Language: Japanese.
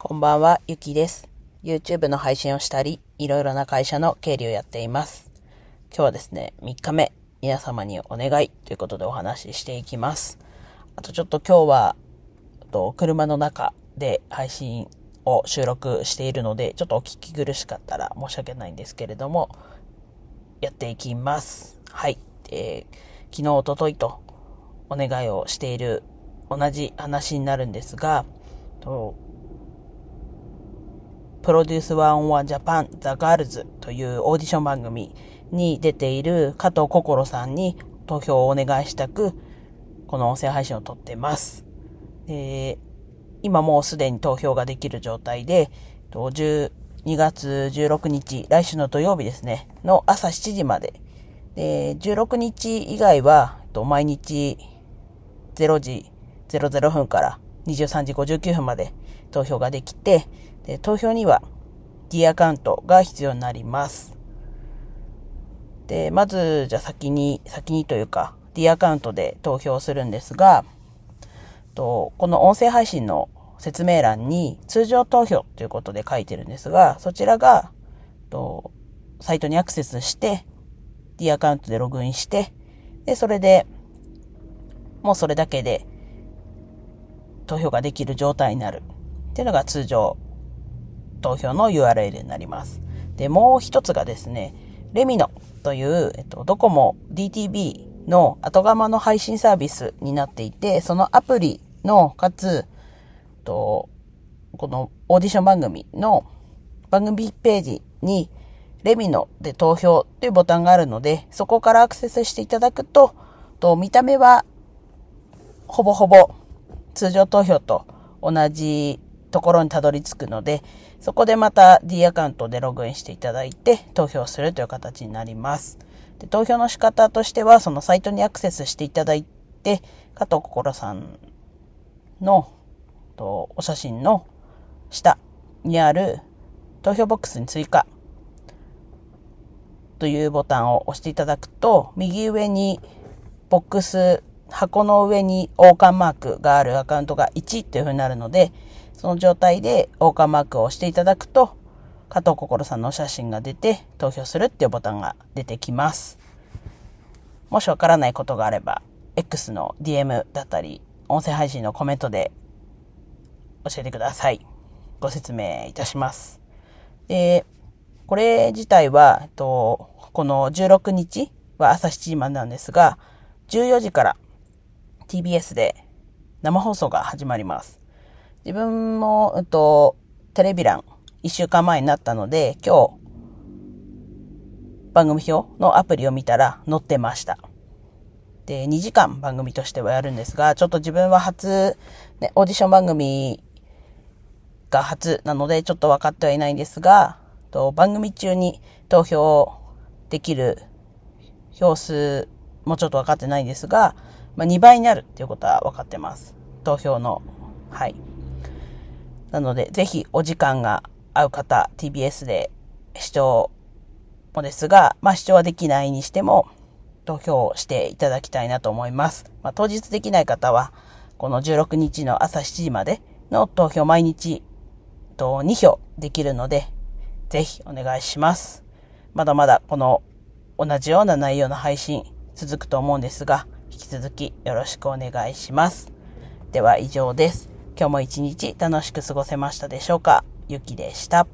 こんばんは、ゆきです。YouTube の配信をしたり、いろいろな会社の経理をやっています。今日はですね、3日目、皆様にお願いということでお話ししていきます。あとちょっと今日は、と車の中で配信を収録しているので、ちょっとお聞き苦しかったら申し訳ないんですけれども、やっていきます。はい。えー、昨日、おとといとお願いをしている同じ話になるんですが、と PRODUCE 101 JAPAN THE GIRLS というオーディション番組に出ている加藤心さんに投票をお願いしたく、この音声配信を撮ってます。で今もうすでに投票ができる状態で、12月16日、来週の土曜日ですね、の朝7時まで。で、16日以外は、毎日0時00分から23時59分まで投票ができて、で投票には D アカウントが必要になります。で、まず、じゃあ先に、先にというか、D アカウントで投票するんですが、とこの音声配信の説明欄に通常投票ということで書いてるんですが、そちらが、とサイトにアクセスして、D アカウントでログインして、で、それで、もうそれだけで投票ができる状態になるっていうのが通常投票の URL になります。で、もう一つがですね、レミノという、えっと、ドコモ DTB の後釜の配信サービスになっていて、そのアプリの、かつ、と、このオーディション番組の番組ページに、レミノで投票というボタンがあるので、そこからアクセスしていただくと、と見た目はほぼほぼ通常投票と同じところにたどり着くので、そこでまた D アカウントでログインしていただいて投票するという形になります。で投票の仕方としては、そのサイトにアクセスしていただいて、加藤心さんのとお写真の下にある投票ボックスに追加というボタンを押していただくと、右上にボックス、箱の上に王冠マークがあるアカウントが1という風になるので、その状態で王冠マークを押していただくと、加藤心さんのお写真が出て投票するっていうボタンが出てきます。もしわからないことがあれば、X の DM だったり、音声配信のコメントで教えてください。ご説明いたします。で、これ自体は、えっと、この16日は朝7時までなんですが、14時から TBS で生放送が始まります。自分も、えっと、テレビ欄1週間前になったので、今日、番組表のアプリを見たら載ってました。で、2時間番組としてはやるんですが、ちょっと自分は初、ね、オーディション番組が初なので、ちょっと分かってはいないんですが、と番組中に投票できる票数もちょっと分かってないんですが、まあ、2倍になるっていうことは分かってます。投票の。はい。なので、ぜひお時間が合う方、TBS で視聴もですが、まあ視聴はできないにしても、投票をしていただきたいなと思います。まあ、当日できない方は、この16日の朝7時までの投票毎日と2票できるので、ぜひお願いします。まだまだこの同じような内容の配信続くと思うんですが、引き続きよろしくお願いします。では以上です。今日も一日楽しく過ごせましたでしょうか？ゆきでした。